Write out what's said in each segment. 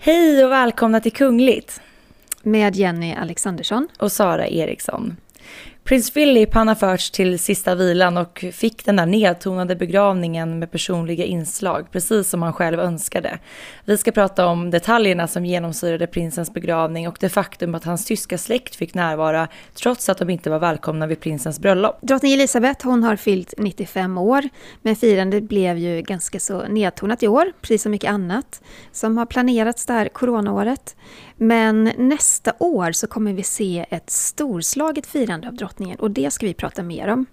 Hej och välkomna till Kungligt. Med Jenny Alexandersson. Och Sara Eriksson. Prins Philip han har förts till sista vilan och fick den där nedtonade begravningen med personliga inslag, precis som han själv önskade. Vi ska prata om detaljerna som genomsyrade prinsens begravning och det faktum att hans tyska släkt fick närvara trots att de inte var välkomna vid prinsens bröllop. Drottning Elisabeth hon har fyllt 95 år, men firandet blev ju ganska så nedtonat i år, precis som mycket annat som har planerats det här coronaåret. Men nästa år så kommer vi se ett storslaget firande av drottningen och det ska vi prata mer om.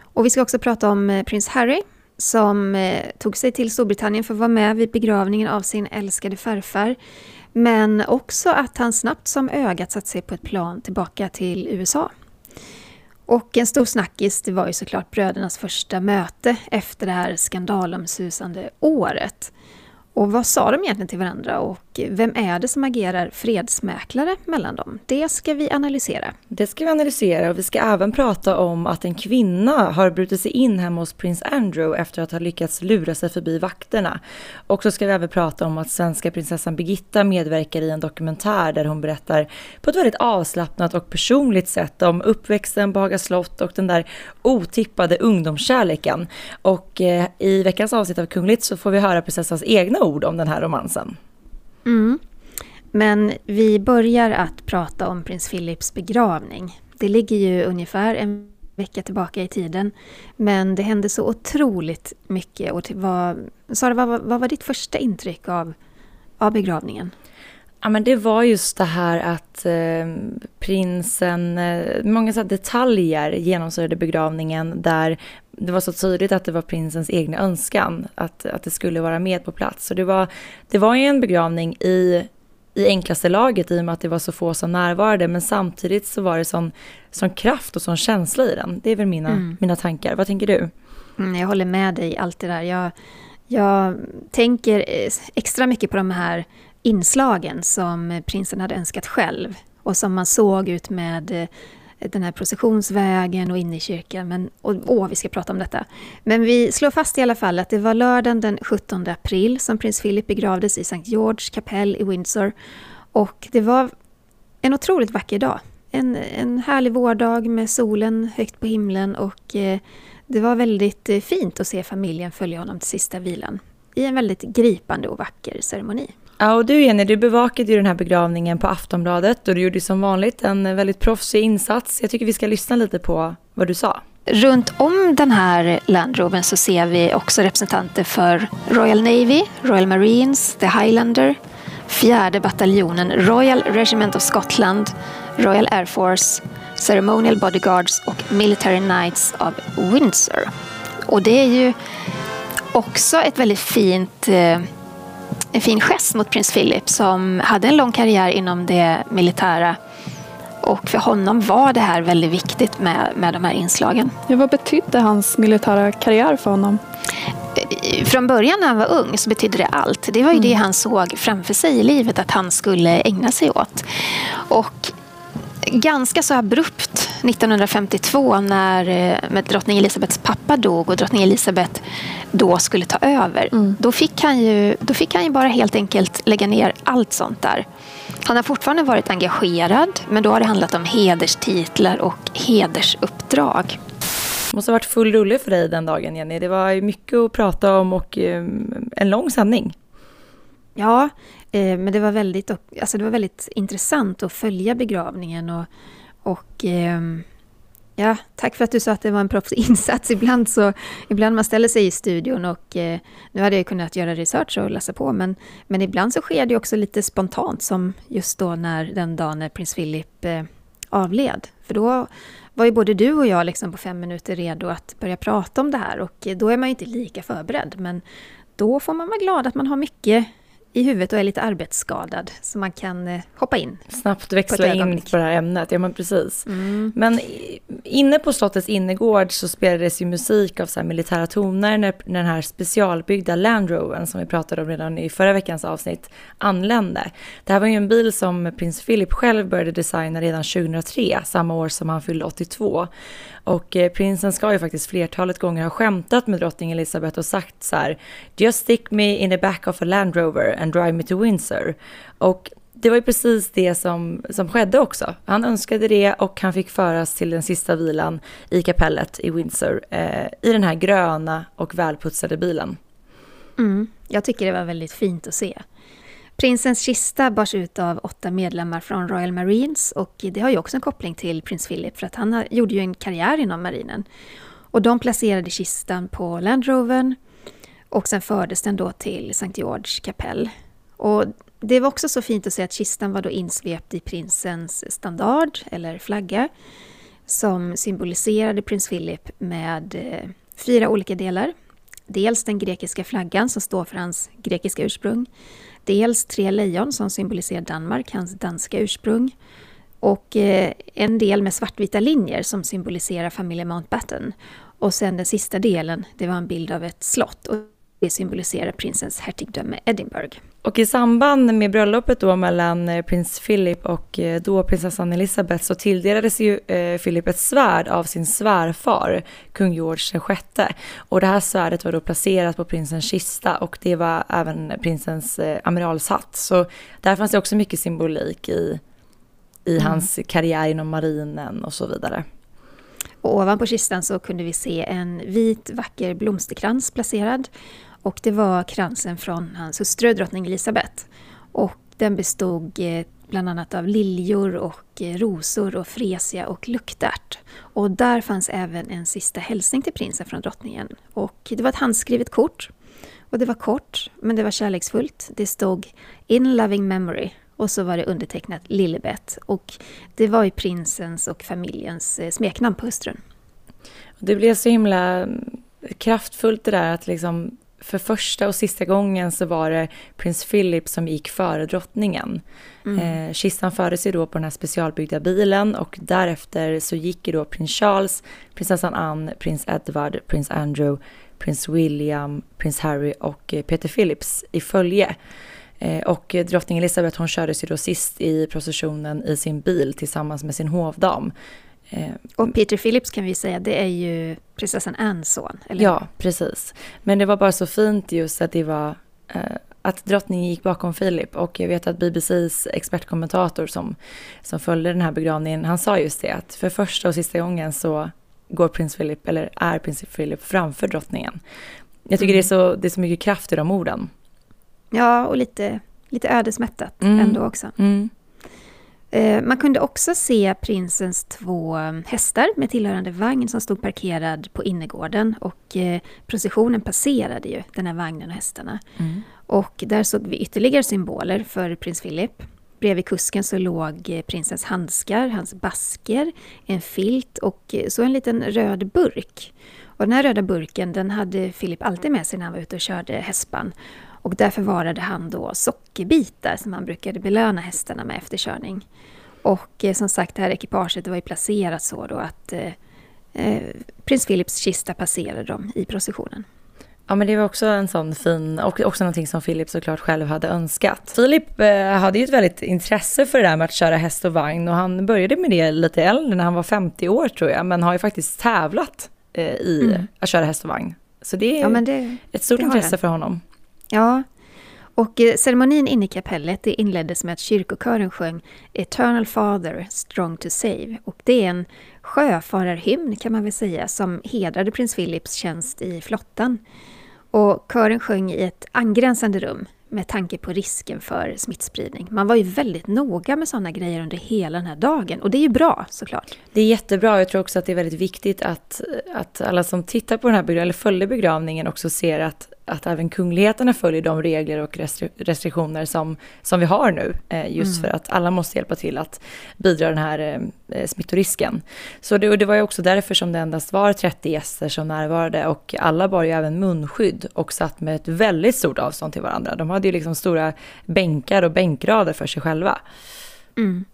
Och vi ska också prata om eh, prins Harry som eh, tog sig till Storbritannien för att vara med vid begravningen av sin älskade farfar. Men också att han snabbt som ögat satt sig på ett plan tillbaka till USA. Och en stor snackis det var ju såklart brödernas första möte efter det här skandalomsusande året. Och vad sa de egentligen till varandra och vem är det som agerar fredsmäklare mellan dem? Det ska vi analysera. Det ska vi analysera och vi ska även prata om att en kvinna har brutit sig in hemma hos prins Andrew efter att ha lyckats lura sig förbi vakterna. Och så ska vi även prata om att svenska prinsessan Birgitta medverkar i en dokumentär där hon berättar på ett väldigt avslappnat och personligt sätt om uppväxten på Haga slott och den där otippade ungdomskärleken. Och eh, i veckans avsnitt av Kungligt så får vi höra prinsessans egna ord om den här romansen. Mm. Men vi börjar att prata om prins Philips begravning. Det ligger ju ungefär en vecka tillbaka i tiden. Men det hände så otroligt mycket. Och vad, Sara, vad, vad var ditt första intryck av, av begravningen? Ja, men det var just det här att eh, prinsen, eh, många så detaljer genomsyrade begravningen där det var så tydligt att det var prinsens egna önskan att, att det skulle vara med på plats. Så det var, det var ju en begravning i, i enklaste laget i och med att det var så få som närvarade men samtidigt så var det sån, sån kraft och sån känsla i den. Det är väl mina, mm. mina tankar. Vad tänker du? Mm, jag håller med dig i allt det där. Jag, jag tänker eh, extra mycket på de här inslagen som prinsen hade önskat själv och som man såg ut med eh, den här processionsvägen och in i kyrkan. Men, och, åh, vi ska prata om detta. Men vi slår fast i alla fall att det var lördagen den 17 april som prins Philip begravdes i St. George kapell i Windsor. Och det var en otroligt vacker dag. En, en härlig vårdag med solen högt på himlen och eh, det var väldigt eh, fint att se familjen följa honom till sista vilan i en väldigt gripande och vacker ceremoni. Ja, och du Jenny, du bevakade ju den här begravningen på Aftonbladet och du gjorde som vanligt en väldigt proffsig insats. Jag tycker vi ska lyssna lite på vad du sa. Runt om den här Land Rovern så ser vi också representanter för Royal Navy, Royal Marines, The Highlander, fjärde bataljonen, Royal Regiment of Scotland, Royal Air Force, Ceremonial Bodyguards och Military Knights of Windsor. Och det är ju också ett väldigt fint eh, en fin gest mot prins Philip som hade en lång karriär inom det militära. Och för honom var det här väldigt viktigt med, med de här inslagen. Ja, vad betydde hans militära karriär för honom? Från början när han var ung så betydde det allt. Det var ju mm. det han såg framför sig i livet att han skulle ägna sig åt. Och ganska så abrupt 1952 när med eh, drottning Elisabeths pappa dog och drottning Elisabeth då skulle ta över. Mm. Då, fick han ju, då fick han ju bara helt enkelt lägga ner allt sånt där. Han har fortfarande varit engagerad men då har det handlat om hederstitlar och hedersuppdrag. Det måste ha varit full rulle för dig den dagen Jenny. Det var mycket att prata om och eh, en lång sändning. Ja, eh, men det var, väldigt, alltså det var väldigt intressant att följa begravningen och, och eh, Ja, tack för att du sa att det var en proffsinsats. Ibland så, ibland man ställer sig i studion och eh, nu hade jag kunnat göra research och läsa på, men, men ibland så sker det också lite spontant som just då när den dagen när prins Philip eh, avled. För då var ju både du och jag liksom på fem minuter redo att börja prata om det här och då är man ju inte lika förberedd. Men då får man vara glad att man har mycket i huvudet och är lite arbetsskadad så man kan eh, hoppa in. Snabbt växla på in på det här ämnet, ja men precis. Mm. Men inne på slottets innergård så spelades ju musik av så militära toner när, när den här specialbyggda Land Rovern som vi pratade om redan i förra veckans avsnitt anlände. Det här var ju en bil som prins Philip själv började designa redan 2003, samma år som han fyllde 82. Och eh, prinsen ska ju faktiskt flertalet gånger ha skämtat med drottning Elizabeth och sagt så här “Just stick me in the back of a Land Rover and drive me to Windsor”. Och det var ju precis det som, som skedde också. Han önskade det och han fick föras till den sista vilan i kapellet i Windsor eh, i den här gröna och välputsade bilen. Mm, jag tycker det var väldigt fint att se. Prinsens kista bars ut av åtta medlemmar från Royal Marines och det har ju också en koppling till prins Philip för att han gjorde ju en karriär inom marinen. Och de placerade kistan på Land Rovern och sen fördes den då till St. George kapell. Och det var också så fint att se att kistan var då insvept i prinsens standard, eller flagga, som symboliserade prins Philip med eh, fyra olika delar. Dels den grekiska flaggan som står för hans grekiska ursprung. Dels tre lejon som symboliserar Danmark, hans danska ursprung. Och eh, en del med svartvita linjer som symboliserar familjen Mountbatten. Och sen den sista delen, det var en bild av ett slott. Och det symboliserar prinsens hertigdöme Edinburgh. Och i samband med bröllopet då mellan eh, prins Philip och eh, då prinsessan Elizabeth så tilldelades ju eh, Philip ett svärd av sin svärfar, kung George VI. Och det här svärdet var då placerat på prinsens kista och det var även prinsens amiralshatt. Så där fanns det också mycket symbolik i, i mm. hans karriär inom marinen och så vidare. Och ovanpå kistan så kunde vi se en vit vacker blomsterkrans placerad och det var kransen från hans hustru drottning Elisabeth. Och den bestod eh, bland annat av liljor och eh, rosor och fresia och luktärt. Och där fanns även en sista hälsning till prinsen från drottningen. Och det var ett handskrivet kort. Och det var kort, men det var kärleksfullt. Det stod “In loving memory” och så var det undertecknat Lilibet. Och det var ju prinsens och familjens eh, smeknamn på hustrun. Det blev så himla mm, kraftfullt det där att liksom för första och sista gången så var det prins Philip som gick före drottningen. Mm. Eh, kistan fördes ju då på den här specialbyggda bilen och därefter så gick ju då prins Charles, prinsessan Anne, prins Edward, prins Andrew, prins William, prins Harry och eh, Peter Phillips i följe. Eh, och drottning Elizabeth hon kördes ju då sist i processionen i sin bil tillsammans med sin hovdam. Eh, och Peter Phillips kan vi säga, det är ju prinsessan Annes son, eller Ja, precis. Men det var bara så fint just att det var eh, att drottningen gick bakom Philip och jag vet att BBCs expertkommentator som, som följde den här begravningen, han sa just det att för första och sista gången så går prins Philip, eller är prins Philip framför drottningen. Jag tycker mm. det, är så, det är så mycket kraft i de orden. Ja, och lite, lite ödesmättat mm. ändå också. Mm. Eh, man kunde också se prinsens två hästar med tillhörande vagn som stod parkerad på innergården och eh, processionen passerade ju den här vagnen och hästarna. Mm. Och där såg vi ytterligare symboler för prins Philip. Bredvid kusken så låg eh, prinsens handskar, hans basker, en filt och så en liten röd burk. Och den här röda burken den hade Philip alltid med sig när han var ute och körde hästspann. Och där förvarade han då sockerbitar som han brukade belöna hästarna med efter körning. Och eh, som sagt, det här ekipaget var ju placerat så då att eh, eh, prins Philips kista passerade dem i processionen. Ja men det var också en sån fin, och också någonting som Philip såklart själv hade önskat. Philip eh, hade ju ett väldigt intresse för det där med att köra häst och vagn och han började med det lite äldre när han var 50 år tror jag, men har ju faktiskt tävlat eh, i mm. att köra häst och vagn. Så det är ja, det, ett stort intresse för honom. Ja, och eh, ceremonin inne i kapellet det inleddes med att kyrkokören sjöng Eternal Father, strong to save. Och det är en sjöfararhymn kan man väl säga som hedrade prins Philips tjänst i flottan. Och kören sjöng i ett angränsande rum med tanke på risken för smittspridning. Man var ju väldigt noga med sådana grejer under hela den här dagen och det är ju bra såklart. Det är jättebra. Jag tror också att det är väldigt viktigt att, att alla som tittar på den här begravningen, eller följde begravningen också ser att att även kungligheterna följer de regler och restriktioner som, som vi har nu. Eh, just mm. för att alla måste hjälpa till att bidra den här eh, smittorisken. Så det, det var ju också därför som det endast var 30 gäster som närvarade och alla bar ju även munskydd och satt med ett väldigt stort avstånd till varandra. De hade ju liksom stora bänkar och bänkrader för sig själva. Mm.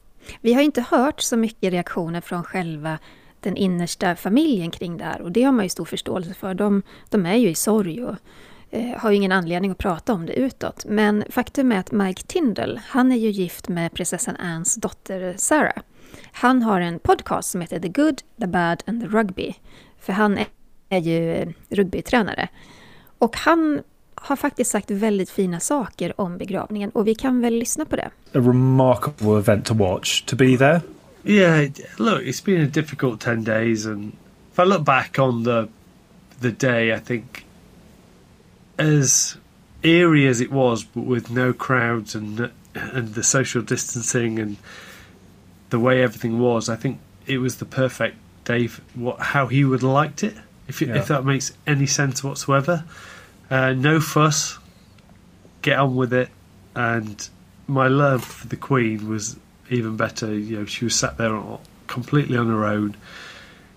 Vi har inte hört så mycket reaktioner från själva den innersta familjen kring det här. Och det har man ju stor förståelse för. De, de är ju i sorg och eh, har ju ingen anledning att prata om det utåt. Men faktum är att Mike Tyndall, han är ju gift med prinsessan Annes dotter Sarah. Han har en podcast som heter The Good, The Bad and The Rugby. För han är, är ju rugbytränare. Och han har faktiskt sagt väldigt fina saker om begravningen och vi kan väl lyssna på det. A remarkable event to watch, to be there. Yeah, look, it's been a difficult 10 days and if I look back on the the day I think as eerie as it was but with no crowds and and the social distancing and the way everything was, I think it was the perfect day for what how he would have liked it. If, Yeah. if that makes any sense whatsoever. Uh, no fuss, get on with it, and my love for the Queen was even better. You know, she was sat there on- completely on her own,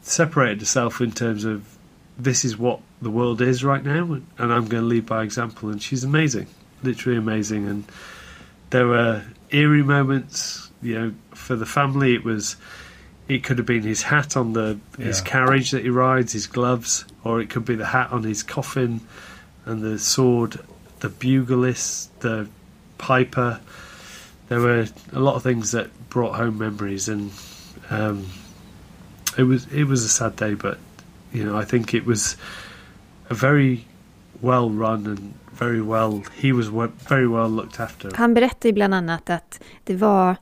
separated herself in terms of this is what the world is right now, and I'm going to lead by example. And she's amazing, literally amazing. And there were eerie moments. You know, for the family, it was. It could have been his hat on the his Yeah. carriage that he rides, his gloves, or it could be the hat on his coffin, and the sword, the buglist, the piper. There were a lot of things that brought home memories, and um, it was it was a sad day, but you know I think it was very well run and very well. He was very well looked after. Han berättar ju bland annat att det var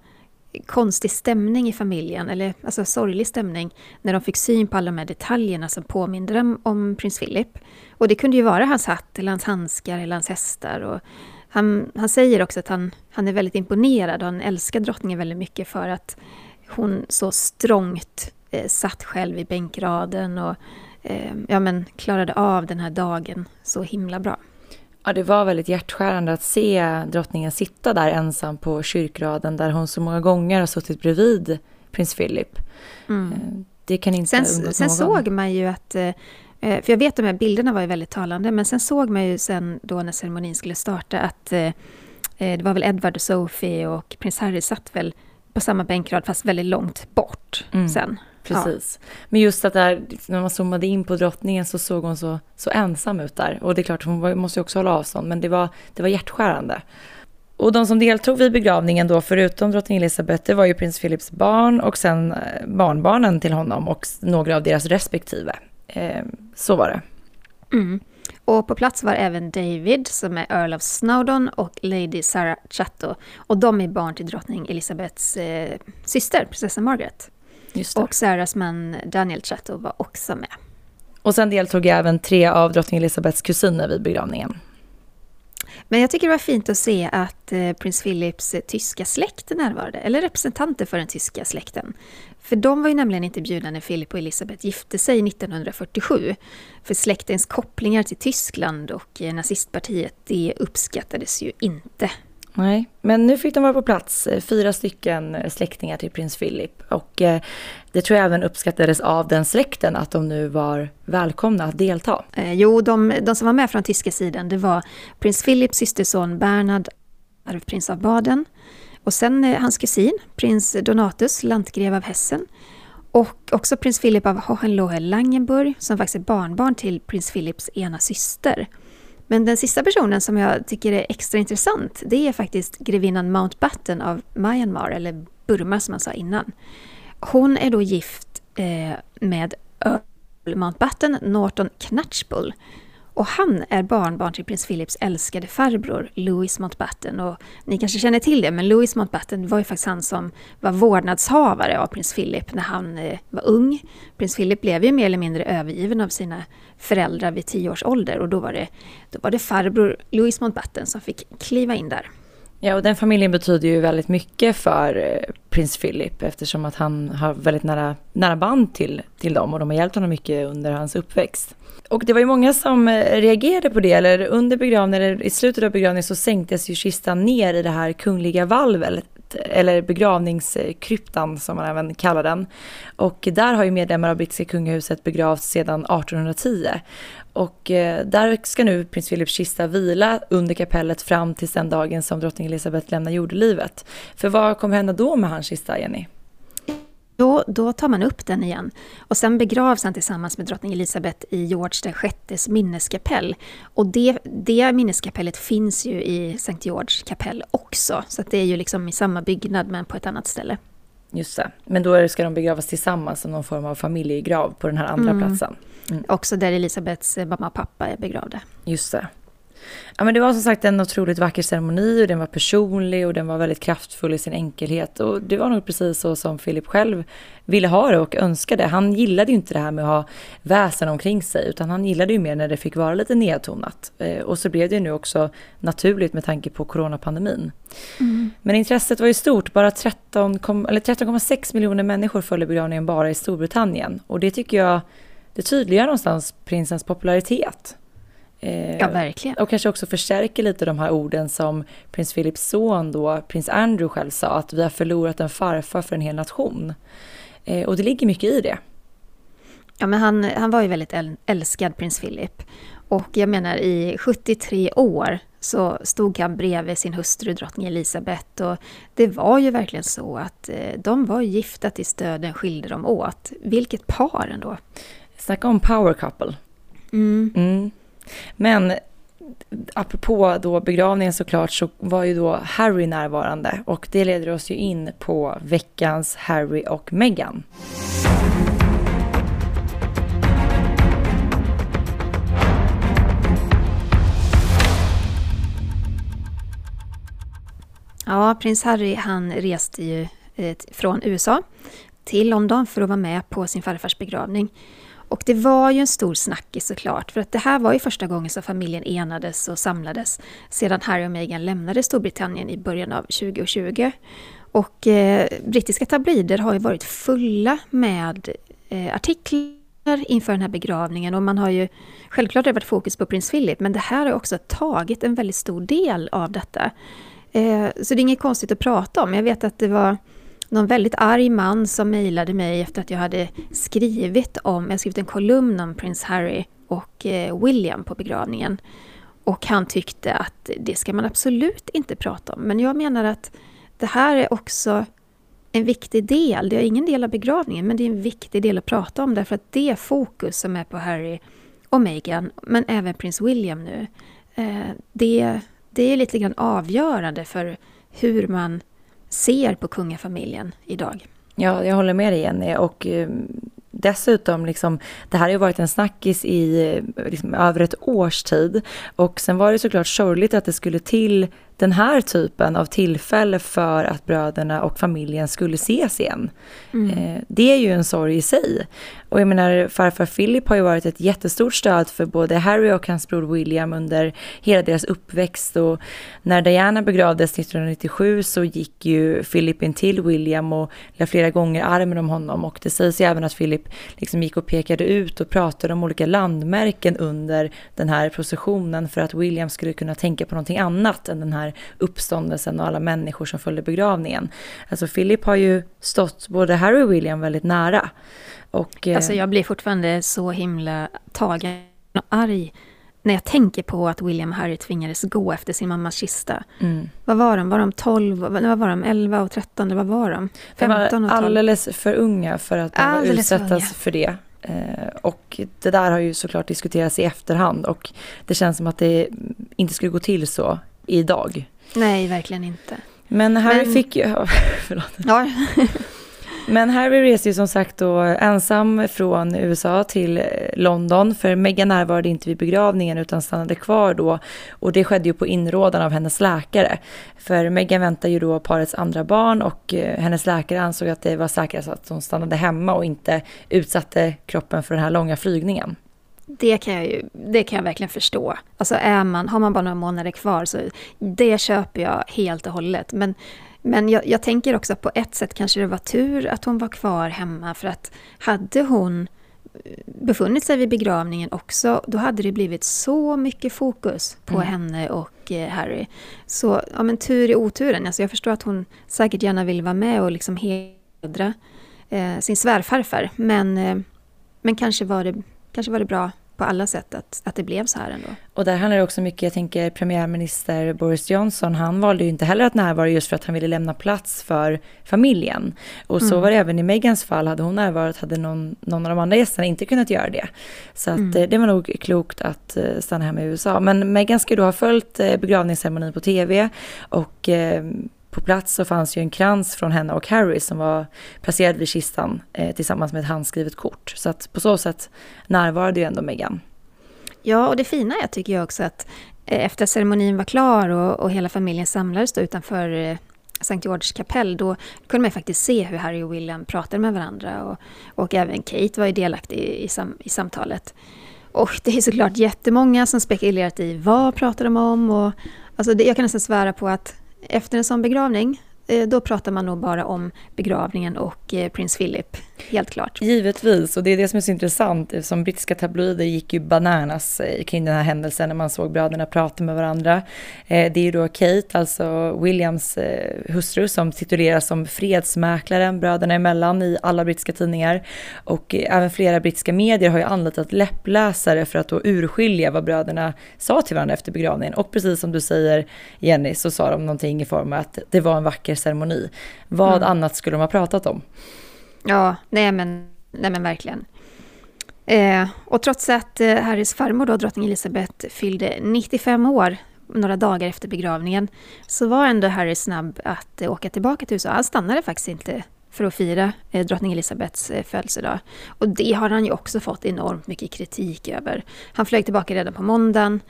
konstig stämning i familjen, eller alltså sorglig stämning, när de fick syn på alla de här detaljerna som påminde dem om prins Philip. Och det kunde ju vara hans hatt, eller hans handskar, eller hans hästar. Och han, han säger också att han, han är väldigt imponerad och han älskar drottningen väldigt mycket för att hon så strångt eh, satt själv i bänkraden och eh, ja, men klarade av den här dagen så himla bra. Ja, det var väldigt hjärtskärande att se drottningen sitta där ensam på kyrkraden där hon så många gånger har suttit bredvid prins Philip. Mm. Eh, Det kan inte Sen, sen såg man ju att, eh, eh, för jag vet att de här bilderna var ju väldigt talande, men sen såg man ju sen då när ceremonin skulle starta att eh, det var väl Edward och Sophie och prins Harry satt väl på samma bänkrad fast väldigt långt bort Mm. sen. Precis. Men just att där, när man zoomade in på drottningen så såg hon så, så ensam ut där. Och det är klart, hon var, måste ju också hålla avstånd, men det var, det var hjärtskärande. Och de som deltog vid begravningen då, förutom drottning Elizabeth, det var ju prins Philips barn och sen eh, barnbarnen till honom och några av deras respektive. Eh, så var det. Mm. Och på plats var även David som är Earl of Snowdon och Lady Sarah Chatto. Och de är barn till drottning Elizabeths eh, syster, prinsessan Margaret. Och Sarahs man Daniel Chatto var också med. Och sen deltog även tre av drottning Elizabeths kusiner vid begravningen. Men jag tycker det var fint att se att eh, prins Philips eh, tyska släkt närvarade, eller representanter för den tyska släkten. För de var ju nämligen inte bjudna när Philip och Elisabeth gifte sig 1947. För släktens kopplingar till Tyskland och eh, nazistpartiet, det uppskattades ju inte. Nej, men nu fick de vara på plats, eh, fyra stycken eh, släktingar till prins Philip. Och eh, det tror jag även uppskattades av den släkten att de nu var välkomna att delta. Eh, jo, de, de som var med från tyska sidan, det var prins Philips systerson Bernhard, arvprins av Baden. Och sen eh, hans kusin, prins Donatus, lantgrev av Hessen. Och också prins Philip av Hohenlohe-Langenburg, som faktiskt är barnbarn till prins Philips ena syster. Men den sista personen som jag tycker är extra intressant, det är faktiskt grevinnan Mountbatten av Myanmar, eller Burma som man sa innan. Hon är då gift eh, med Earl Mountbatten Norton Knatchbull. Och han är barnbarn till prins Philips älskade farbror Louis Mountbatten. Och ni kanske känner till det, men Louis Mountbatten var ju faktiskt han som var vårdnadshavare av prins Philip när han eh, var ung. Prins Philip blev ju mer eller mindre övergiven av sina föräldrar vid tio års ålder och då var det, då var det farbror Louis Mountbatten som fick kliva in där. Ja, och den familjen betyder ju väldigt mycket för eh, prins Philip eftersom att han har väldigt nära, nära band till, till dem och de har hjälpt honom mycket under hans uppväxt. Och det var ju många som eh, reagerade på det, eller under begravningen, eller i slutet av begravningen så sänktes ju kistan ner i det här kungliga valvet, eller begravningskryptan som man även kallar den. Och där har ju medlemmar av brittiska kungahuset begravts sedan 1810. Och eh, där ska nu prins Philips kista vila under kapellet fram till den dagen som drottning Elizabeth lämnar jordelivet. För vad kommer hända då med hans kista, Jenny? Jo, då tar man upp den igen. Och sen begravs han tillsammans med drottning Elizabeth i George VIs minneskapell. Och det, det minneskapellet finns ju i St. George kapell också. Så det är ju liksom i samma byggnad men på ett annat ställe. Just det. Men då ska de begravas tillsammans som någon form av familjegrav på den här andra mm. platsen. Mm. Också där Elisabeths mamma och pappa är begravda. Just det. Ja, men det var som sagt en otroligt vacker ceremoni och den var personlig och den var väldigt kraftfull i sin enkelhet. Och det var nog precis så som Philip själv ville ha det och önskade. Han gillade ju inte det här med att ha väsen omkring sig utan han gillade ju mer när det fick vara lite nedtonat. Eh, och så blev det ju nu också naturligt med tanke på coronapandemin. Mm. Men intresset var ju stort, bara 13,6 13, miljoner människor följde begravningen bara i Storbritannien. Och det tycker jag, det tydliggör någonstans prinsens popularitet. Eh, ja, verkligen. Och kanske också förstärker lite de här orden som prins Philips son då, prins Andrew själv sa, att vi har förlorat en farfar för en hel nation. Eh, och det ligger mycket i det. Ja, men han, han var ju väldigt älskad, prins Philip. Och jag menar, i 73 år så stod han bredvid sin hustru drottning Elisabeth och det var ju verkligen så att eh, de var gifta tills döden skilde dem åt. Vilket par ändå! Snacka om power couple. Mm. Mm. Men apropå då begravningen såklart så var ju då Harry närvarande och det leder oss ju in på veckans Harry och Meghan. Ja, prins Harry han reste ju eh, från USA till London för att vara med på sin farfars begravning. Och det var ju en stor snackis såklart, för att det här var ju första gången som familjen enades och samlades sedan Harry och Meghan lämnade Storbritannien i början av 2020. Och eh, brittiska tabloider har ju varit fulla med eh, artiklar inför den här begravningen och man har ju självklart det varit fokus på prins Philip men det här har också tagit en väldigt stor del av detta. Eh, så det är inget konstigt att prata om. Jag vet att det var någon väldigt arg man som mejlade mig efter att jag hade skrivit om, jag skrivit en kolumn om prins Harry och eh, William på begravningen. Och han tyckte att det ska man absolut inte prata om. Men jag menar att det här är också en viktig del. Det är ingen del av begravningen, men det är en viktig del att prata om därför att det fokus som är på Harry och Meghan, men även prins William nu, eh, det, det är lite grann avgörande för hur man ser på kungafamiljen idag. Ja, jag håller med dig Jenny. Och eh, dessutom, liksom, det här har ju varit en snackis i eh, liksom, över ett års tid. Och sen var det såklart sorgligt att det skulle till den här typen av tillfälle för att bröderna och familjen skulle ses igen. Mm. Eh, det är ju en sorg i sig. Och jag menar, farfar Philip har ju varit ett jättestort stöd för både Harry och hans bror William under hela deras uppväxt. Och när Diana begravdes 1997 så gick ju Philip in till William och la flera gånger armen om honom. Och det sägs ju även att Philip liksom gick och pekade ut och pratade om olika landmärken under den här processionen för att William skulle kunna tänka på någonting annat än den här uppståndelsen och alla människor som följde begravningen. Alltså Philip har ju stått både Harry och William väldigt nära. Och, eh, alltså jag blir fortfarande så himla tagen och arg när jag tänker på att William och Harry tvingades gå efter sin mammas kista. Mm. Vad var de? Var de 12? Vad var de? 11 och 13? Vad var de? 15 och 12? De var alldeles för unga för att utsättas för, för det. Eh, och det där har ju såklart diskuterats i efterhand och det känns som att det inte skulle gå till så idag. Nej, verkligen inte. Men Harry Men... fick ju... Förlåt. Ja. Men Harry reste ju som sagt då ensam från USA till eh, London för Meghan närvarade inte vid begravningen utan stannade kvar då och det skedde ju på inrådan av hennes läkare. För Meghan väntar ju då parets andra barn och eh, hennes läkare ansåg att det var säkrast att hon stannade hemma och inte utsatte kroppen för den här långa flygningen. Det kan jag ju, det kan jag verkligen förstå. Alltså är man, har man bara några månader kvar så det köper jag helt och hållet. Men men jag, jag, tänker också på ett sätt kanske det var tur att hon var kvar hemma för att hade hon befunnit sig vid begravningen också, då hade det blivit så mycket fokus på mm. henne och eh, Harry. Så ja, men tur i oturen. Alltså jag förstår att hon säkert gärna vill vara med och liksom hedra eh, sin svärfarfar. Men, eh, men kanske, var det, kanske var det bra på alla sätt att, att det blev så här ändå. Och där handlar det också mycket, jag tänker premiärminister Boris Johnson, han valde ju inte heller att närvara just för att han ville lämna plats för familjen. Och så mm. var det även i Megans fall, hade hon närvarat hade någon, någon av de andra gästerna inte kunnat göra det. Så att, mm. Eh, det var nog klokt att eh, stanna hemma i USA. Men Megan ska då ha följt eh, begravningsceremonin på tv och på plats så fanns ju en krans från henne och Harry som var placerad vid kistan eh, tillsammans med ett handskrivet kort. Så att på så sätt närvarade ju ändå Meghan. Ja, och det fina är tycker jag också att eh, efter ceremonin var klar och, och hela familjen samlades då utanför eh, St. George's kapell, då kunde man faktiskt se hur Harry och William pratade med varandra och, och även Kate var ju delaktig i, i, sam, i samtalet. Och det är såklart jättemånga som spekulerat i vad pratar de om och alltså det, jag kan nästan svära på att efter en sån begravning Eh, då pratar man nog bara om begravningen och eh, prins Philip, helt klart. Givetvis, och det är det som är så intressant eftersom brittiska tabloider gick ju bananas eh, kring den här händelsen när man såg bröderna prata med varandra. Det är ju då Kate, alltså Williams hustru, som tituleras som fredsmäklaren bröderna emellan i alla brittiska tidningar. Och även flera brittiska medier har ju anlitat läppläsare för att då urskilja vad bröderna sa till varandra efter begravningen. Och precis som du säger Jenny, så sa de någonting i form av att det var en vacker ceremoni. Vad mm. annat skulle de ha pratat om? Ja, nej men, nej men verkligen. Eh, och trots att eh, Harrys farmor, då, drottning Elizabeth, fyllde 95 år några dagar efter begravningen, så var ändå Harry snabb att eh, åka tillbaka till USA. Han stannade faktiskt inte för att fira eh, drottning Elizabeths eh, födelsedag. Och det har han ju också fått enormt mycket kritik över. Han flög tillbaka redan på måndagen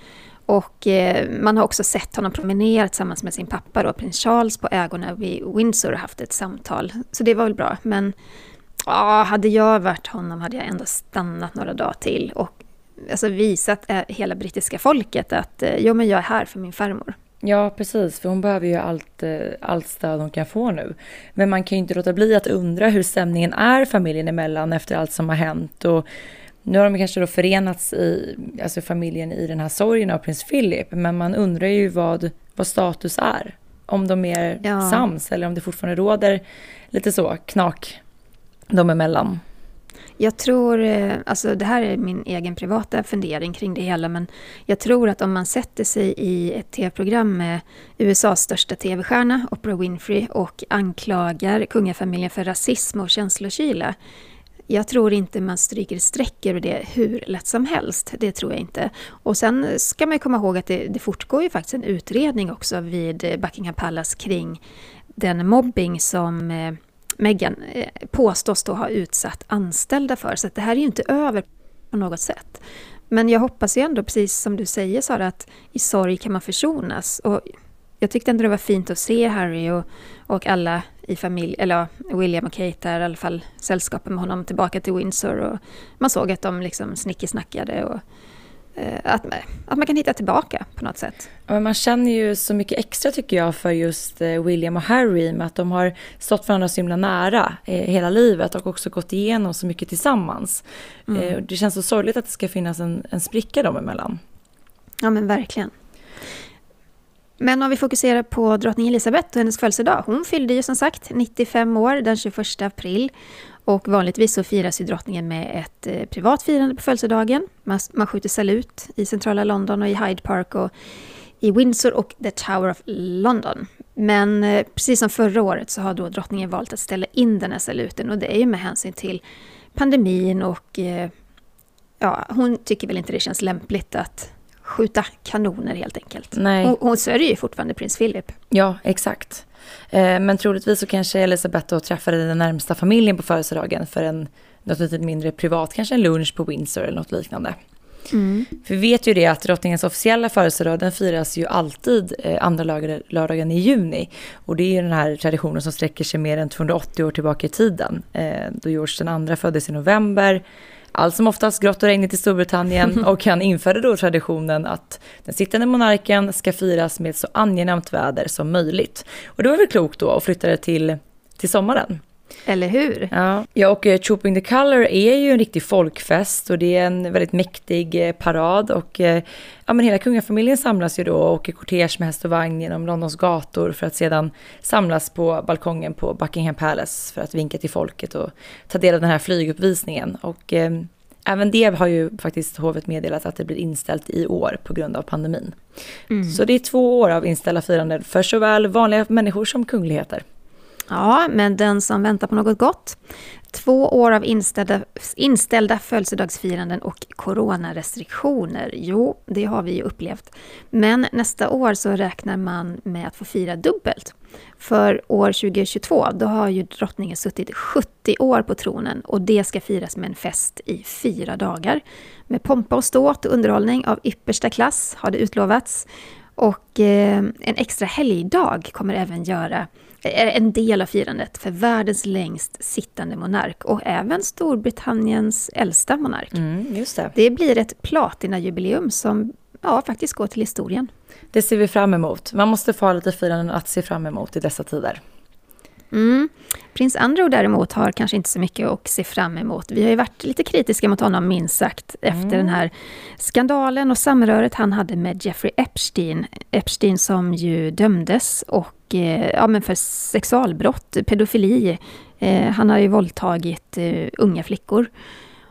och eh, man har också sett honom promenera tillsammans med sin pappa, då, prins Charles, på ägorna vid Windsor och haft ett samtal. Så det var väl bra. Men ja, hade jag varit honom hade jag ändå stannat några dagar till och alltså, visat eh, hela brittiska folket att eh, jo, men jag är här för min farmor. Ja, precis, för hon behöver ju allt, eh, allt stöd hon kan få nu. Men man kan ju inte låta bli att undra hur stämningen är familjen emellan efter allt som har hänt. Och nu har de kanske då förenats i, alltså familjen i den här sorgen av prins Philip, men man undrar ju vad, vad status är. Om de är ja. sams eller om det fortfarande råder lite så knak dem emellan. Jag tror, eh, alltså det här är min egen privata fundering kring det hela, men jag tror att om man sätter sig i ett tv-program med USAs största tv-stjärna, Oprah Winfrey, och anklagar kungafamiljen för rasism och känslokyla, jag tror inte man stryker streck över det hur lätt som helst. Det tror jag inte. Och sen ska man komma ihåg att det, det fortgår ju faktiskt en utredning också vid Buckingham Palace kring den mobbing som eh, Meghan eh, påstås då ha utsatt anställda för. Så det här är ju inte över på något sätt. Men jag hoppas ju ändå, precis som du säger Sara, att i sorg kan man försonas. Och jag tyckte ändå det var fint att se Harry och, och alla i familj, eller William och Kate där, i alla fall sällskapet med honom tillbaka till Windsor. Och man såg att de liksom snickesnackade och eh, att, att man kan hitta tillbaka på något sätt. men man känner ju så mycket extra tycker jag för just eh, William och Harry med att de har stått varandra så himla nära eh, hela livet och också gått igenom så mycket tillsammans. Mm. Det känns så sorgligt att det ska finnas en, en spricka dem emellan. Ja men verkligen. Men om vi fokuserar på drottning Elizabeth och hennes födelsedag. Hon fyllde ju som sagt 95 år den 21 april. Och vanligtvis så firas ju drottningen med ett eh, privat firande på födelsedagen. Man, man skjuter salut i centrala London och i Hyde Park och i Windsor och The Tower of London. Men eh, precis som förra året så har då drottningen valt att ställa in den här saluten och det är ju med hänsyn till pandemin och eh, ja, hon tycker väl inte det känns lämpligt att skjuta kanoner helt enkelt. Nej. Hon, hon sörjer ju fortfarande prins Philip. Ja, exakt. Eh, men troligtvis så kanske Elisabeth då träffade den närmsta familjen på födelsedagen för en något lite mindre privat, kanske en lunch på Windsor eller något liknande. Mm. För vi vet ju det att drottningens officiella födelsedag den firas ju alltid eh, andra lördagen i juni. Och det är ju den här traditionen som sträcker sig mer än 280 år tillbaka i tiden. Eh, då George den andra föddes i november allt som oftast grått och regnigt i Storbritannien och han införde då traditionen att den sittande monarken ska firas med så angenämt väder som möjligt. Och det var väl klokt då att flytta det till, till sommaren. Eller hur? Ja, ja och uh, Trooping the Color är ju en riktig folkfest och det är en väldigt mäktig uh, parad och uh, ja, men hela kungafamiljen samlas ju då och åker kortege med häst och vagn genom Londons gator för att sedan samlas på balkongen på Buckingham Palace för att vinka till folket och ta del av den här flyguppvisningen. Och även det har ju faktiskt hovet meddelat att det blir inställt i år på grund av pandemin. Så det är två år av inställda firanden för såväl vanliga människor som kungligheter. Ja, men den som väntar på något gott. Två år av inställda, inställda födelsedagsfiranden och coronarestriktioner. Jo, det har vi ju upplevt. Men nästa år så räknar man med att få fira dubbelt. För år 2022, då har ju drottningen suttit 70 år på tronen och det ska firas med en fest i fyra dagar. Med pompa och ståt och underhållning av yppersta klass har det utlovats. Och eh, en extra helgdag kommer även göra är en del av firandet för världens längst sittande monark och även Storbritanniens äldsta monark. Mm, just det. Det blir ett platinajubileum som ja, faktiskt går till historien. Det ser vi fram emot. Man måste få ha lite firanden att se fram emot i dessa tider. Mm. Prins Andrew däremot har kanske inte så mycket att se fram emot. Vi har ju varit lite kritiska mot honom minst sagt efter mm. den här skandalen och samröret han hade med Jeffrey Epstein. Epstein som ju dömdes och, ja, men för sexualbrott, pedofili. Eh, han har ju våldtagit eh, unga flickor.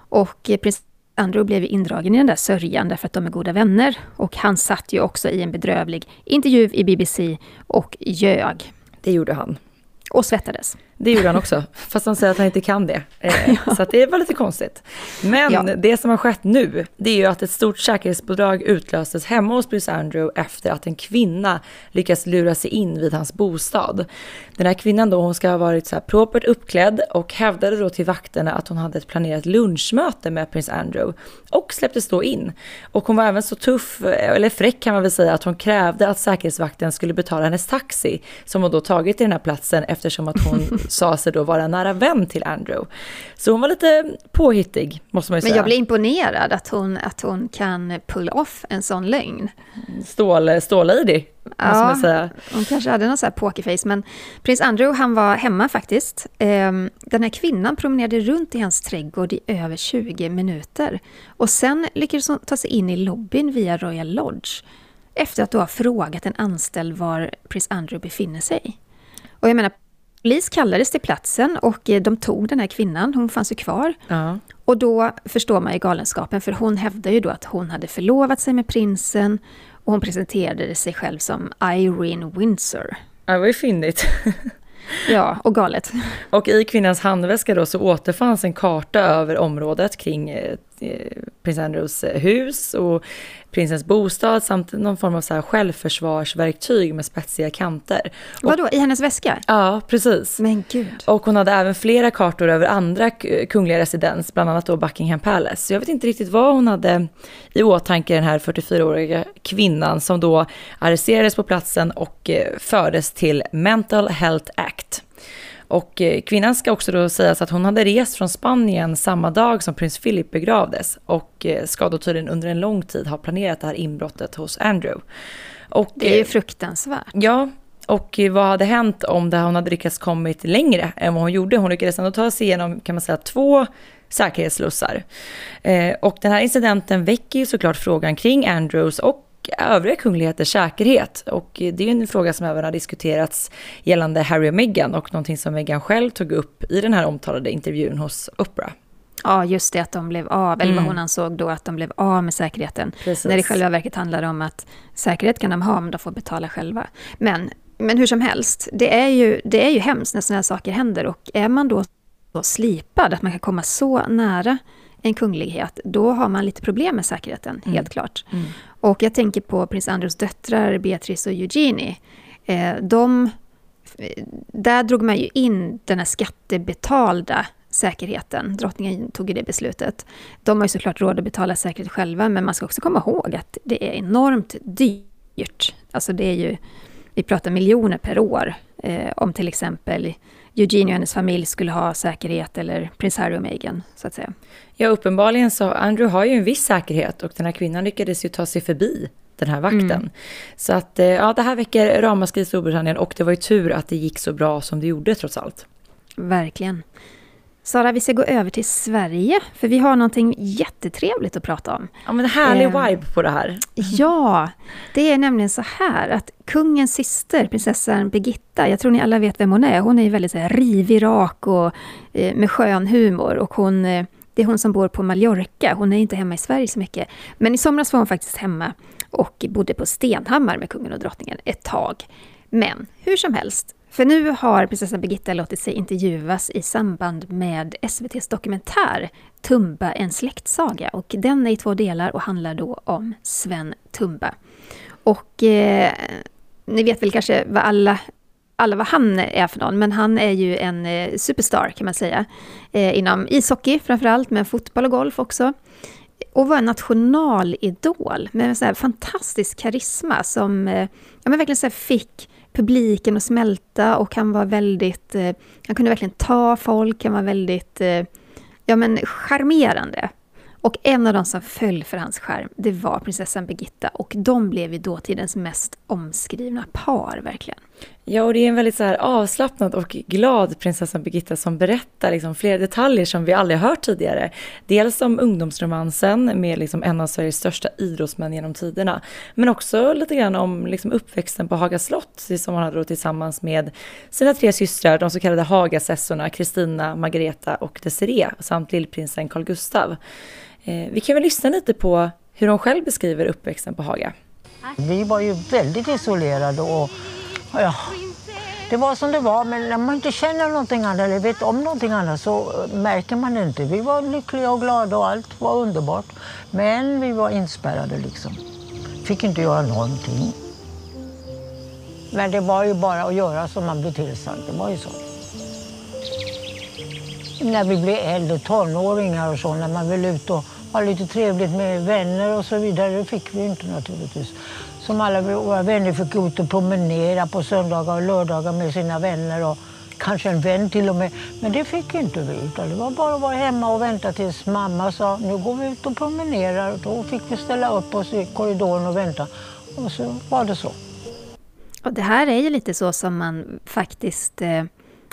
Och eh, prins Andrew blev indragen i den där sörjan därför att de är goda vänner. Och han satt ju också i en bedrövlig intervju i BBC och ljög. Det gjorde han. Och svettades. Det gjorde han också, fast han säger att han inte kan det. Eh, så att det var lite konstigt. Men ja. det som har skett nu, det är ju att ett stort säkerhetspådrag utlöstes hemma hos prins Andrew efter att en kvinna lyckats lura sig in vid hans bostad. Den här kvinnan då, hon ska ha varit så här propert uppklädd och hävdade då till vakterna att hon hade ett planerat lunchmöte med prins Andrew och släpptes då in. Och hon var även så tuff, eller fräck kan man väl säga, att hon krävde att säkerhetsvakten skulle betala hennes taxi som hon då tagit till den här platsen eftersom att hon sa sig då vara nära vän till Andrew. Så hon var lite påhittig, måste man ju säga. Men jag blir imponerad att hon, att hon kan pull off en sån lögn. Stål, stålady, ja, måste man säga. Hon kanske hade någon sån här pokerface, men prins Andrew, han var hemma faktiskt. Ehm, den här kvinnan promenerade runt i hans trädgård i över 20 minuter. Och sen lyckades hon ta sig in i lobbyn via Royal Lodge efter att då ha frågat en anställd var prins Andrew befinner sig. Och jag menar, Polis kallades till platsen och eh, de tog den här kvinnan, hon fanns ju kvar. Ja. Och då förstår man ju galenskapen, för hon hävdar ju då att hon hade förlovat sig med prinsen och hon presenterade sig själv som Irene Windsor. Ja, det var ju fyndigt. Ja, och galet. Och i kvinnans handväska då så återfanns en karta över området kring eh, prins Andrews eh, hus och prinsens bostad samt någon form av så här självförsvarsverktyg med spetsiga kanter. Vadå, i hennes väska? Ja, precis. Men gud. Och hon hade även flera kartor över andra kungliga residens, bland annat då Buckingham Palace. Så jag vet inte riktigt vad hon hade i åtanke, den här 44-åriga kvinnan som då arresterades på platsen och eh, fördes till Mental Health Act. Och eh, kvinnan ska också då sägas att hon hade rest från Spanien samma dag som prins Philip begravdes och eh, ska då tydligen under en lång tid ha planerat det här inbrottet hos Andrew. Och, det är ju eh, fruktansvärt. Ja, och vad hade hänt om det hon hade lyckats kommit längre än vad hon gjorde? Hon lyckades ändå ta sig igenom, kan man säga, två säkerhetsslussar. och den här incidenten väcker ju såklart frågan kring Andrews och övriga kungligheters säkerhet. Och det är en fråga som även har diskuterats gällande Harry och Meghan och någonting som Meghan själv tog upp i den här omtalade intervjun hos Oprah. Ja, just det att de blev av, eller vad mm. hon ansåg då att de blev av med säkerheten. Precis. När det i själva verket handlar om att säkerhet kan de ha, men de får betala själva. Men, men hur som helst, det är, ju, det är ju hemskt när sådana här saker händer och är man då så slipad att man kan komma så nära en kunglighet, då har man lite problem med säkerheten, mm. helt klart. Mm. Och jag tänker på prins Andrews döttrar, Beatrice och Eugenie. Eh, de, där drog man ju in den här skattebetalda säkerheten. Drottningen tog ju det beslutet. De har ju såklart råd att betala säkerhet själva, men man ska också komma ihåg att det är enormt dyrt. Alltså det är ju, vi pratar miljoner per år. Eh, om till exempel Eugenie och hennes familj skulle ha säkerhet, eller prins Harry och Meghan, så att säga. Ja, uppenbarligen så Andrew har ju en viss säkerhet och den här kvinnan lyckades ju ta sig förbi den här vakten. Mm. Så att eh, ja, det här väcker ramaskri i Storbritannien och det var ju tur att det gick så bra som det gjorde trots allt. Verkligen. Sara, vi ska gå över till Sverige, för vi har någonting jättetrevligt att prata om. Ja, men härlig eh, vibe på det här. Ja, det är nämligen så här att kungens syster, prinsessan Birgitta, jag tror ni alla vet vem hon är. Hon är väldigt så här, rivig, rak och eh, med skön humor och hon eh, Det är hon som bor på Mallorca. Hon är inte hemma i Sverige så mycket. Men i somras var hon faktiskt hemma och bodde på Stenhammar med kungen och drottningen ett tag. Men hur som helst, för nu har prinsessan Birgitta låtit sig intervjuas i samband med SVTs dokumentär Tumba, en släktsaga. Och den är i två delar och handlar då om Sven Tumba. Och eh, ni vet väl kanske vad alla alla vad han är för någon, men han är ju en eh, superstar kan man säga. Eh, inom ishockey framförallt, men fotboll och golf också. Och var en nationalidol med en så fantastisk karisma som eh, ja, men verkligen så fick publiken att smälta och han var väldigt, eh, han kunde verkligen ta folk, han var väldigt, eh, ja men charmerande. Och en av de som föll för hans skärm, det var prinsessan Birgitta och de blev ju dåtidens mest omskrivna par verkligen. Ja, och det är en väldigt så här avslappnad och glad prinsessan Birgitta som berättar liksom flera detaljer som vi aldrig hört tidigare. Dels om ungdomsromansen med liksom en av Sveriges största idrottsmän genom tiderna, men också lite grann om liksom uppväxten på Haga slott som hon hade då tillsammans med sina tre systrar, de så kallade Hagasessorna, Kristina, Margareta och Desiree, samt lillprinsen Carl Gustav. Eh, vi kan väl lyssna lite på hur hon själv beskriver uppväxten på Haga. Vi var ju väldigt isolerade och ja, det var som det var. Men när man inte känner någonting annat eller vet om någonting annat så eh, märker man det inte. Vi var lyckliga och glada och allt var underbart. Men vi var inspärrade liksom. Fick inte göra någonting. Men det var ju bara att göra som man blev tillsagd. Det var ju så. När vi blev äldre, tonåringar och så, när man ville ut och ha lite trevligt med vänner och så vidare. Det fick vi inte naturligtvis. Som alla våra vänner fick gå ut och promenera på söndagar och lördagar med sina vänner och kanske en vän till och med. Men det fick inte vi. Utan det var bara att vara hemma och vänta tills mamma sa nu går vi ut och promenerar. Då fick vi ställa upp oss i korridoren och vänta. Och så var det så. Och det här är ju lite så som man faktiskt eh,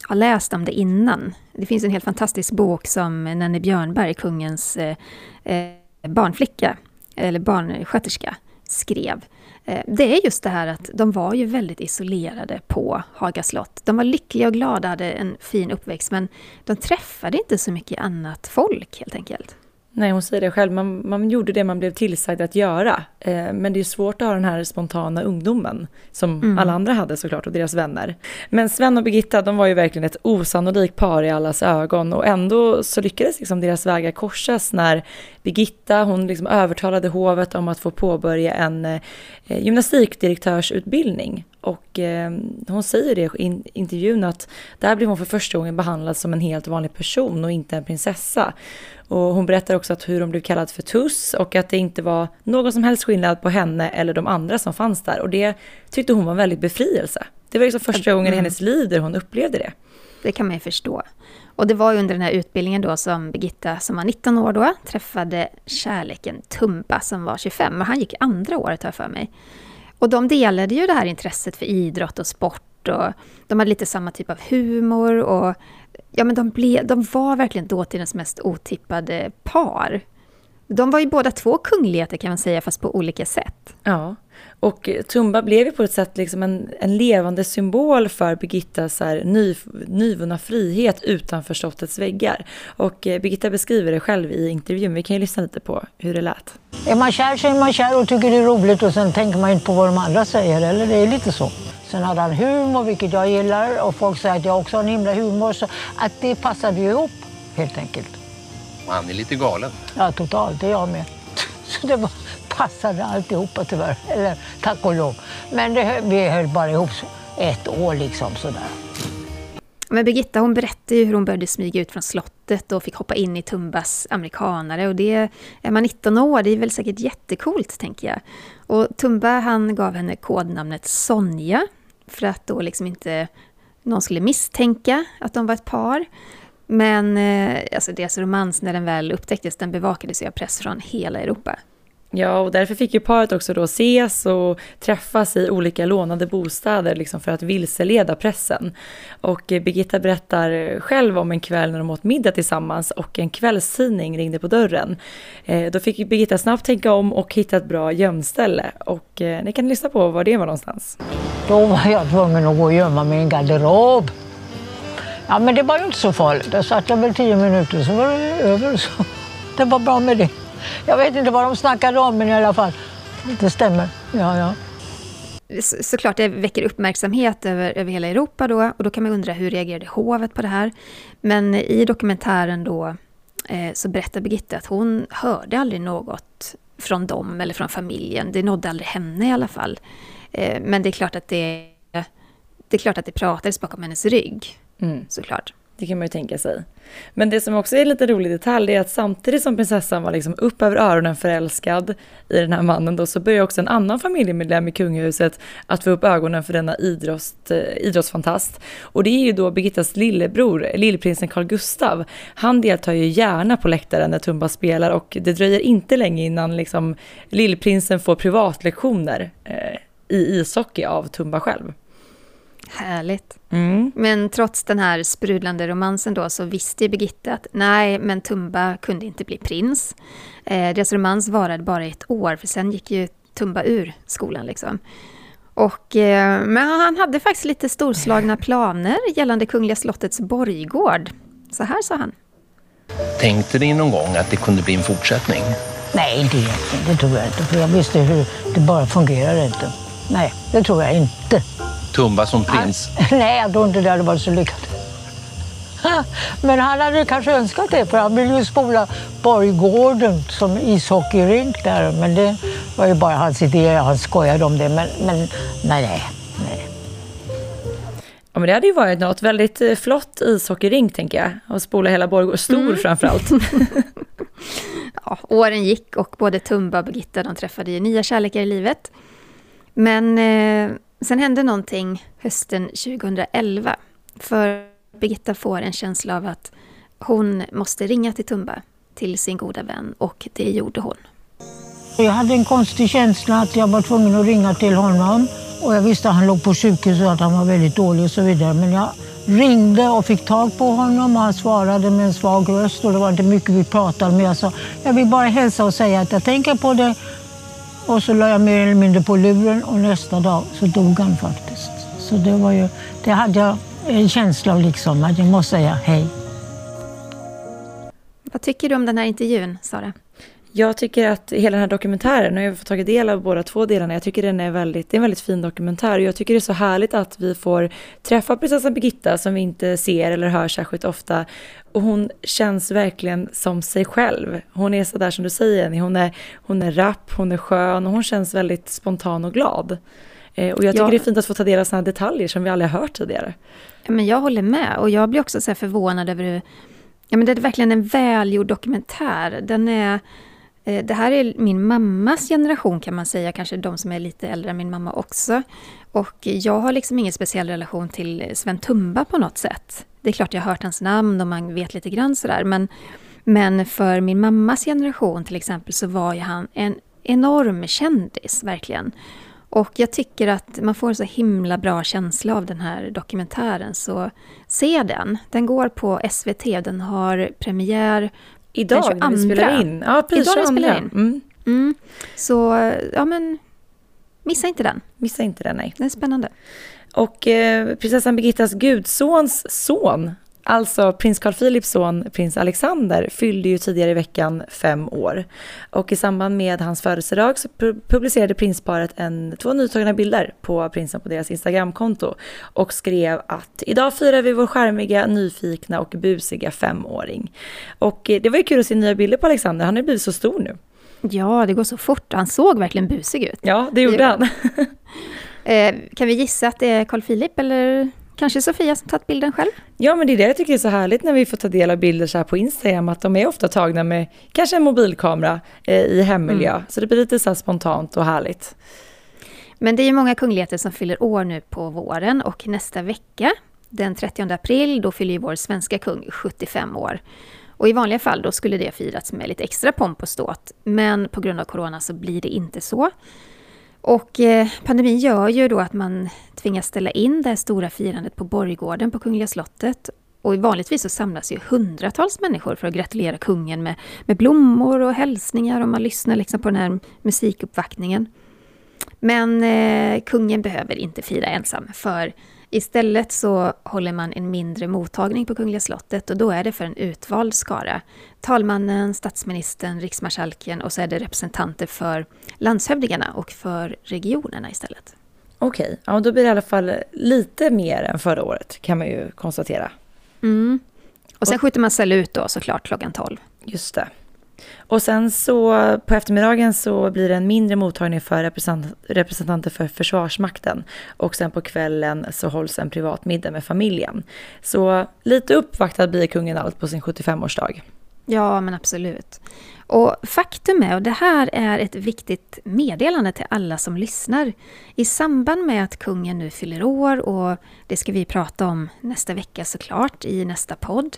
har läst om det innan. Det finns en helt fantastisk bok som Nanne Björnberg, kungens eh, eh, barnflicka, eller barnsköterska, skrev. Eh, det är just det här att de var ju väldigt isolerade på Haga slott. De var lyckliga och glada, hade en fin uppväxt, men de träffade inte så mycket annat folk helt enkelt. Nej, hon säger det själv. Man, man gjorde det man blev tillsagd att göra. Eh, men det är svårt att ha den här spontana ungdomen som mm. alla andra hade såklart och deras vänner. Men Sven och Birgitta, de var ju verkligen ett osannolikt par i allas ögon och ändå så lyckades liksom deras vägar korsas när Birgitta, hon liksom övertalade hovet om att få påbörja en eh, gymnastikdirektörsutbildning. Och eh, hon säger det i intervjun att där blev hon för första gången behandlad som en helt vanlig person och inte en prinsessa. Och hon berättar också att hur hon blev kallad för tuss och att det inte var någon som helst skillnad på henne eller de andra som fanns där. Och det tyckte hon var en väldigt befrielse. Det var liksom första gången i hennes liv där hon upplevde det. Det kan man ju förstå. Och det var ju under den här utbildningen då som Birgitta, som var 19 år då, träffade kärleken Tumba som var 25. Och han gick andra året har jag för mig. Och de delade ju det här intresset för idrott och sport och de hade lite samma typ av humor och ja, men de, ble, de var verkligen dåtidens mest otippade par. De var ju båda två kungligheter kan man säga, fast på olika sätt. Ja, och Tumba blev ju på ett sätt liksom en, en levande symbol för Birgittas så här ny, nyvunna frihet utanför slottets väggar. Och eh, Birgitta beskriver det själv i intervjun, vi kan ju lyssna lite på hur det lät. Är man kär så är man kär och tycker det är roligt och sen tänker man inte på vad de andra säger, eller det är lite så. Sen hade han humor, vilket jag gillar, och folk säger att jag också har en himla humor. Så att det passade ju ihop, helt enkelt. Han är lite galen. Ja, totalt. Det är jag med. Så det var, passade alltihopa tyvärr. Eller tack och lov. Men det, vi höll bara ihop ett år liksom sådär. Men Birgitta hon berättade ju hur hon började smyga ut från slottet och fick hoppa in i Tumbas amerikanare. Och det, är man 19 år, det är väl säkert jättekult tänker jag. Och Tumba han gav henne kodnamnet Sonja för att då liksom inte någon skulle misstänka att de var ett par. Men eh, alltså deras romans när den väl upptäcktes, den bevakades ju av press från hela Europa. Ja, och därför fick ju paret också då ses och träffas i olika lånade bostäder liksom för att vilseleda pressen. Och Birgitta berättar själv om en kväll när de åt middag tillsammans och en kvällstidning ringde på dörren. Eh, då fick Birgitta snabbt tänka om och hitta ett bra gömställe. Och eh, ni kan lyssna på var det var någonstans. Då var jag tvungen att gå och gömma mig i en garderob. Ja, men det var ju inte så farligt. Där satt jag väl tio minuter så var det över. Så. Det var bra med det. Jag vet inte vad de snackade om, men i alla fall. Det stämmer. Ja, ja. Så, såklart det väcker uppmärksamhet över, över hela Europa då och då kan man undra hur reagerade hovet på det här? Men i dokumentären då eh, så berättar Birgitta att hon hörde aldrig något från dem eller från familjen. Det nådde aldrig henne i alla fall. Eh, men det är klart att det, det är klart att det pratades bakom hennes rygg. Mm. Såklart. Det kan man ju tänka sig. Men det som också är en lite rolig detalj är att samtidigt som prinsessan var liksom upp över öronen förälskad i den här mannen då så börjar också en annan familjemedlem i kungahuset att få upp ögonen för denna idrott, eh, idrottsfantast. Och det är ju då Birgittas lillebror, lillprinsen Carl Gustav. Han deltar ju gärna på läktaren när Tumba spelar och det dröjer inte länge innan liksom lillprinsen får privatlektioner eh, i ishockey av Tumba själv. Härligt. Mm. Men trots den här sprudlande romansen då så visste ju Birgitta att nej, men Tumba kunde inte bli prins. Eh, deras romans varade bara ett år, för sen gick ju Tumba ur skolan liksom. Och, eh, men han hade faktiskt lite storslagna planer gällande Kungliga slottets borggård. Så här sa han. Tänkte ni någon gång att det kunde bli en fortsättning? Nej, egentligen. Det tror jag inte. För jag visste hur det bara fungerar inte. Nej, det tror jag inte. Tumba som prins? Nej, jag tror inte det hade varit så lyckat. Men han hade kanske önskat det, för han ville ju spola Borggården som ishockeyrink där. Men det var ju bara hans idé, han skojade om det. Men, men nej, nej. nej. Ja, men det hade ju varit något väldigt eh, flott ishockeyrink, tänker jag. Och spola hela Borggården, stor mm. framförallt. ja, åren gick och både Tumba och Birgitta de träffade ju nya kärlekar i livet. Men eh, Sen hände någonting hösten 2011. För Birgitta får en känsla av att hon måste ringa till Tumba, till sin goda vän. Och det gjorde hon. Jag hade en konstig känsla att jag var tvungen att ringa till honom. Och jag visste att han låg på sjukhus och att han var väldigt dålig och så vidare. Men jag ringde och fick tag på honom och han svarade med en svag röst. Och det var inte mycket vi pratade med. jag sa jag vill bara hälsa och säga att jag tänker på det och så la jag mer eller mindre på luren och nästa dag så dog han faktiskt. Så det var ju, det hade jag en känsla av liksom att jag måste säga hej. Vad tycker du om den här intervjun, Sara? Jag tycker att hela den här dokumentären, och jag har fått tagit del av båda två delarna, jag tycker den är väldigt, det är en väldigt fin dokumentär. Och jag tycker det är så härligt att vi får träffa prinsessan Birgitta som vi inte ser eller hör särskilt ofta. Och hon känns verkligen som sig själv. Hon är så där som du säger, hon är, hon är rapp, hon är skön och hon känns väldigt spontan och glad. Eh, och jag tycker ja. det är fint att få ta del av sådana detaljer som vi aldrig har hört tidigare. Men jag håller med och jag blir också så förvånad över hur Ja, men det är verkligen en välgjord dokumentär. Den är Eh, det här är min mammas generation kan man säga, kanske de som är lite äldre än min mamma också. Och jag har liksom ingen speciell relation till Sven Tumba på något sätt. Det är klart jag har hört hans namn och man vet lite grann sådär, men, men för min mammas generation till exempel så var ju han en enorm kändis, verkligen. Och jag tycker att man får en så himla bra känsla av den här dokumentären, så se den. Den går på SVT, den har premiär Idag när vi spelar in. Ja, precis. Idag när vi spelar in. Mm. Mm. Så, ja men, missa inte den. Missa inte den, nej. Den är spännande. Och eh, prinsessan Birgittas gudsons son Alltså prins Carl Philips son, prins Alexander, fyllde ju tidigare i veckan fem år. Och i samband med hans födelsedag så publicerade prinsparet en, två nytagna bilder på prinsen på deras Instagramkonto och skrev att idag firar vi vår skärmiga, nyfikna och busiga femåring. Och eh, det var ju kul att se nya bilder på Alexander, han har blivit så stor nu. Ja, det går så fort. Han såg verkligen busig ut. Ja, det gjorde han. eh, kan vi gissa att det är Carl Philip eller Kanske Sofia som tagit bilden själv? Ja, men det är det jag tycker är så härligt när vi får ta del av bilder så här på Instagram, att de är ofta tagna med kanske en mobilkamera eh, i hemmiljö. Mm. Så det blir lite så spontant och härligt. Men det är ju många kungligheter som fyller år nu på våren och nästa vecka, den 30 april, då fyller ju vår svenska kung 75 år. Och i vanliga fall då skulle det firats med lite extra pomp och ståt, men på grund av corona så blir det inte så. Och eh, pandemin gör ju då att man tvingas ställa in det här stora firandet på Borggården på Kungliga slottet. Och vanligtvis så samlas ju hundratals människor för att gratulera kungen med, med blommor och hälsningar och man lyssnar liksom på den här musikuppvaktningen. Men eh, kungen behöver inte fira ensam, för Istället så håller man en mindre mottagning på Kungliga slottet och då är det för en utvald skara. Talmannen, statsministern, riksmarskalken och så är det representanter för landshövdingarna och för regionerna istället. Okej, ja, då blir det i alla fall lite mer än förra året kan man ju konstatera. Mm. Och sen skjuter man salut då såklart klockan 12. Just det. Och sen så på eftermiddagen så blir det en mindre mottagning för representanter för Försvarsmakten. Och sen på kvällen så hålls en privat middag med familjen. Så lite uppvaktad blir kungen allt på sin 75-årsdag. Ja, men absolut. Och faktum är, och det här är ett viktigt meddelande till alla som lyssnar. I samband med att kungen nu fyller år, och det ska vi prata om nästa vecka såklart i nästa podd.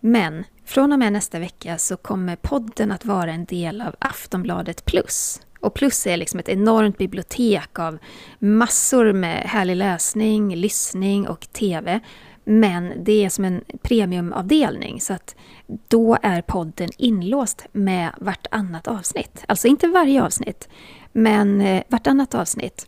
Men från och med nästa vecka så kommer podden att vara en del av Aftonbladet Plus. Och Plus är liksom ett enormt bibliotek av massor med härlig läsning, lyssning och TV. Men det är som en premiumavdelning så att då är podden inlåst med vartannat avsnitt. Alltså inte varje avsnitt, men eh, vartannat avsnitt.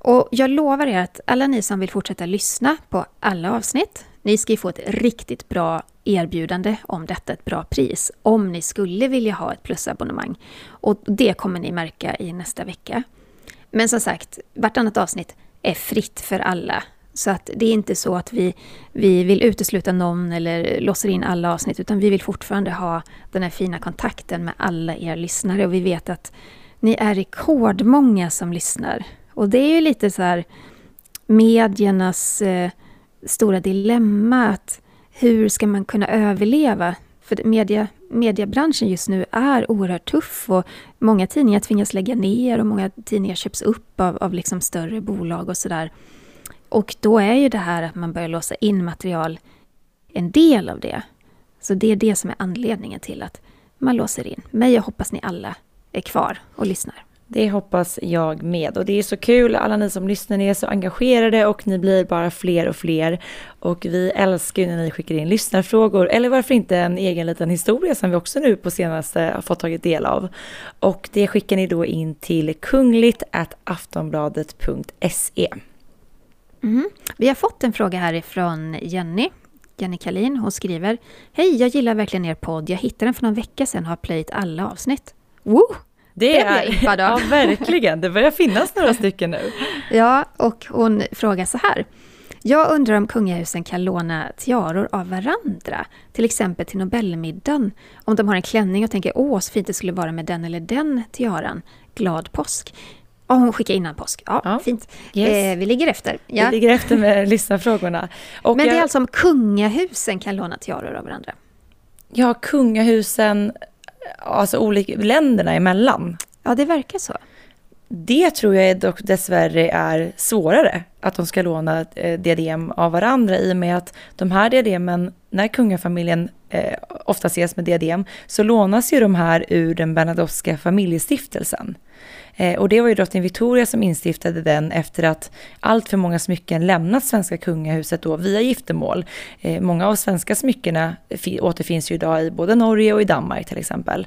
Och jag lovar er att alla ni som vill fortsätta lyssna på alla avsnitt, ni ska ju få ett riktigt bra erbjudande om detta, ett bra pris, om ni skulle vilja ha ett plusabonnemang. Och det kommer ni märka i nästa vecka. Men som sagt, vartannat avsnitt är fritt för alla. Så att det är inte så att vi, vi vill utesluta någon eller låser in alla avsnitt, utan vi vill fortfarande ha den här fina kontakten med alla er lyssnare. Och vi vet att ni är rekordmånga som lyssnar. Och det är ju lite så här mediernas eh, stora dilemma. att hur ska man kunna överleva? För media, mediebranschen just nu är oerhört tuff och många tidningar tvingas lägga ner och många tidningar köps upp av, av liksom större bolag och sådär. Och då är ju det här att man börjar låsa in material en del av det. Så det är det som är anledningen till att man låser in. Mig jag hoppas ni alla är kvar och lyssnar. Det hoppas jag med. Och det är så kul, alla ni som lyssnar, ni är så engagerade och ni blir bara fler och fler. Och vi älskar när ni skickar in lyssnarfrågor, eller varför inte en egen liten historia som vi också nu på senaste har fått tagit del av. Och det skickar ni då in till kungligt aftonbladet.se. Mm. Mm-hmm. Vi har fått en fråga härifrån Jenny. Jenny Kalin, hon skriver Hej, jag gillar verkligen er podd. Jag hittade den för någon vecka sedan och har plöjt alla avsnitt. Woo! Det, är, ja, verkligen. Det börjar finnas några stycken nu. Ja, och hon frågar så här. Jag undrar om kungahusen kan låna tiaror av varandra, till exempel till Nobelmiddagen. Om de har en klänning och tänker åh, så fint det skulle vara med den eller den tiaran. Glad påsk. Ja, hon skickar innan påsk. Ja, ja. fint. Yes. Eh, vi ligger efter. Ja. Vi ligger efter med lyssnarfrågorna. Men det är alltså om kungahusen kan låna tiaror av varandra? Ja, kungahusen alltså olika länderna emellan. Ja, det verkar så. Det tror jag dock dessvärre är svårare, att de ska låna eh, diadem av varandra i och med att de här diademen, när kungafamiljen eh, ofta ses med diadem, så lånas ju de här ur den Bernadottska familjestiftelsen. Eh, och det var ju drottning Victoria som instiftade den efter att allt för många smycken lämnat svenska kungahuset då via giftermål. Eh, många av svenska smyckena återfinns ju idag i både Norge och i Danmark till exempel.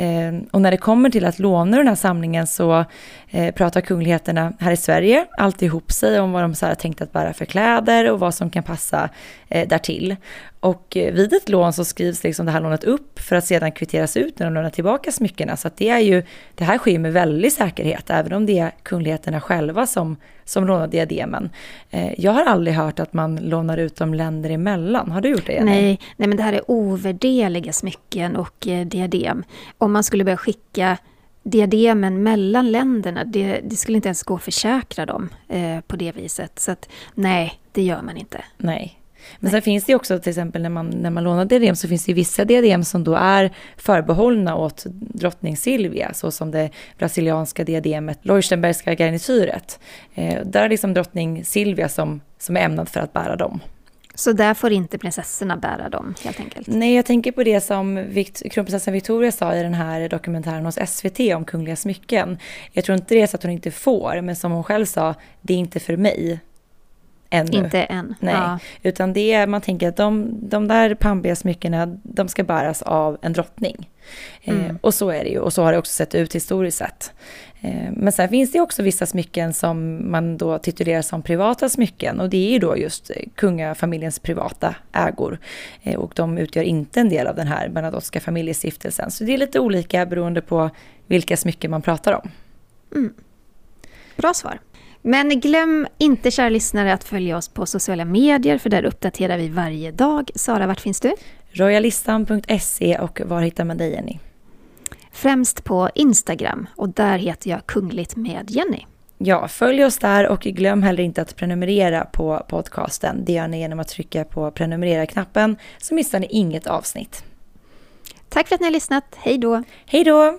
Ehm, och när det kommer till att låna den här samlingen så eh, pratar kungligheterna här i Sverige alltid ihop sig om vad de så här tänkt att bära för kläder och vad som kan passa eh, därtill. Och eh, vid ett lån så skrivs liksom det här lånet upp för att sedan kvitteras ut när de lämnar tillbaka smyckena. Så att det är ju, det här sker med väldig säkerhet, även om det är kungligheterna själva som, som lånar diademen. Eh, jag har aldrig hört att man lånar ut dem länder emellan. Har du gjort det? Jenny? Nej, nej, men det här är ovärderliga smycken och eh, diadem. Om man skulle börja skicka diademen mellan länderna, det, det, skulle inte ens gå att försäkra dem eh, på det viset. Så att nej, det gör man inte. Nej. Men sen finns det också till exempel när man, när man lånar diadem så finns det vissa diadem som då är förbehållna åt drottning Silvia, så som det brasilianska diademet, Leuchtenbergska garnityret. Eh, där är liksom drottning Silvia som, som är ämnad för att bära dem. Så där får inte prinsessorna bära dem helt enkelt? Nej, jag tänker på det som kronprinsessan Victoria sa i den här dokumentären hos SVT om kungliga smycken. Jag tror inte det är så att hon inte får, men som hon själv sa, det är inte för mig ännu. Inte än. Nej, Ja. utan det är, man tänker att de, de där pampiga smyckena, de ska bäras av en drottning. Eh, Mm. och så är det ju, och så har det också sett ut historiskt sett. Eh, men sen finns det också vissa smycken som man då titulerar som privata smycken och det är ju då just eh, kungafamiljens privata ägor. Eh, och de utgör inte en del av den här Bernadottska familjestiftelsen. Så det är lite olika beroende på vilka smycken man pratar om. Bra svar. Men glöm inte, kära lyssnare, att följa oss på sociala medier, för där uppdaterar vi varje dag. Sara, vart finns du? Royalistan.se och var hittar man dig Jenny? Främst på Instagram, och där heter jag Kungligt med Jenny. Ja, följ oss där och glöm heller inte att prenumerera på podcasten. Det gör ni genom att trycka på prenumerera-knappen så missar ni inget avsnitt. Tack för att ni har lyssnat. Hej då! Hej då!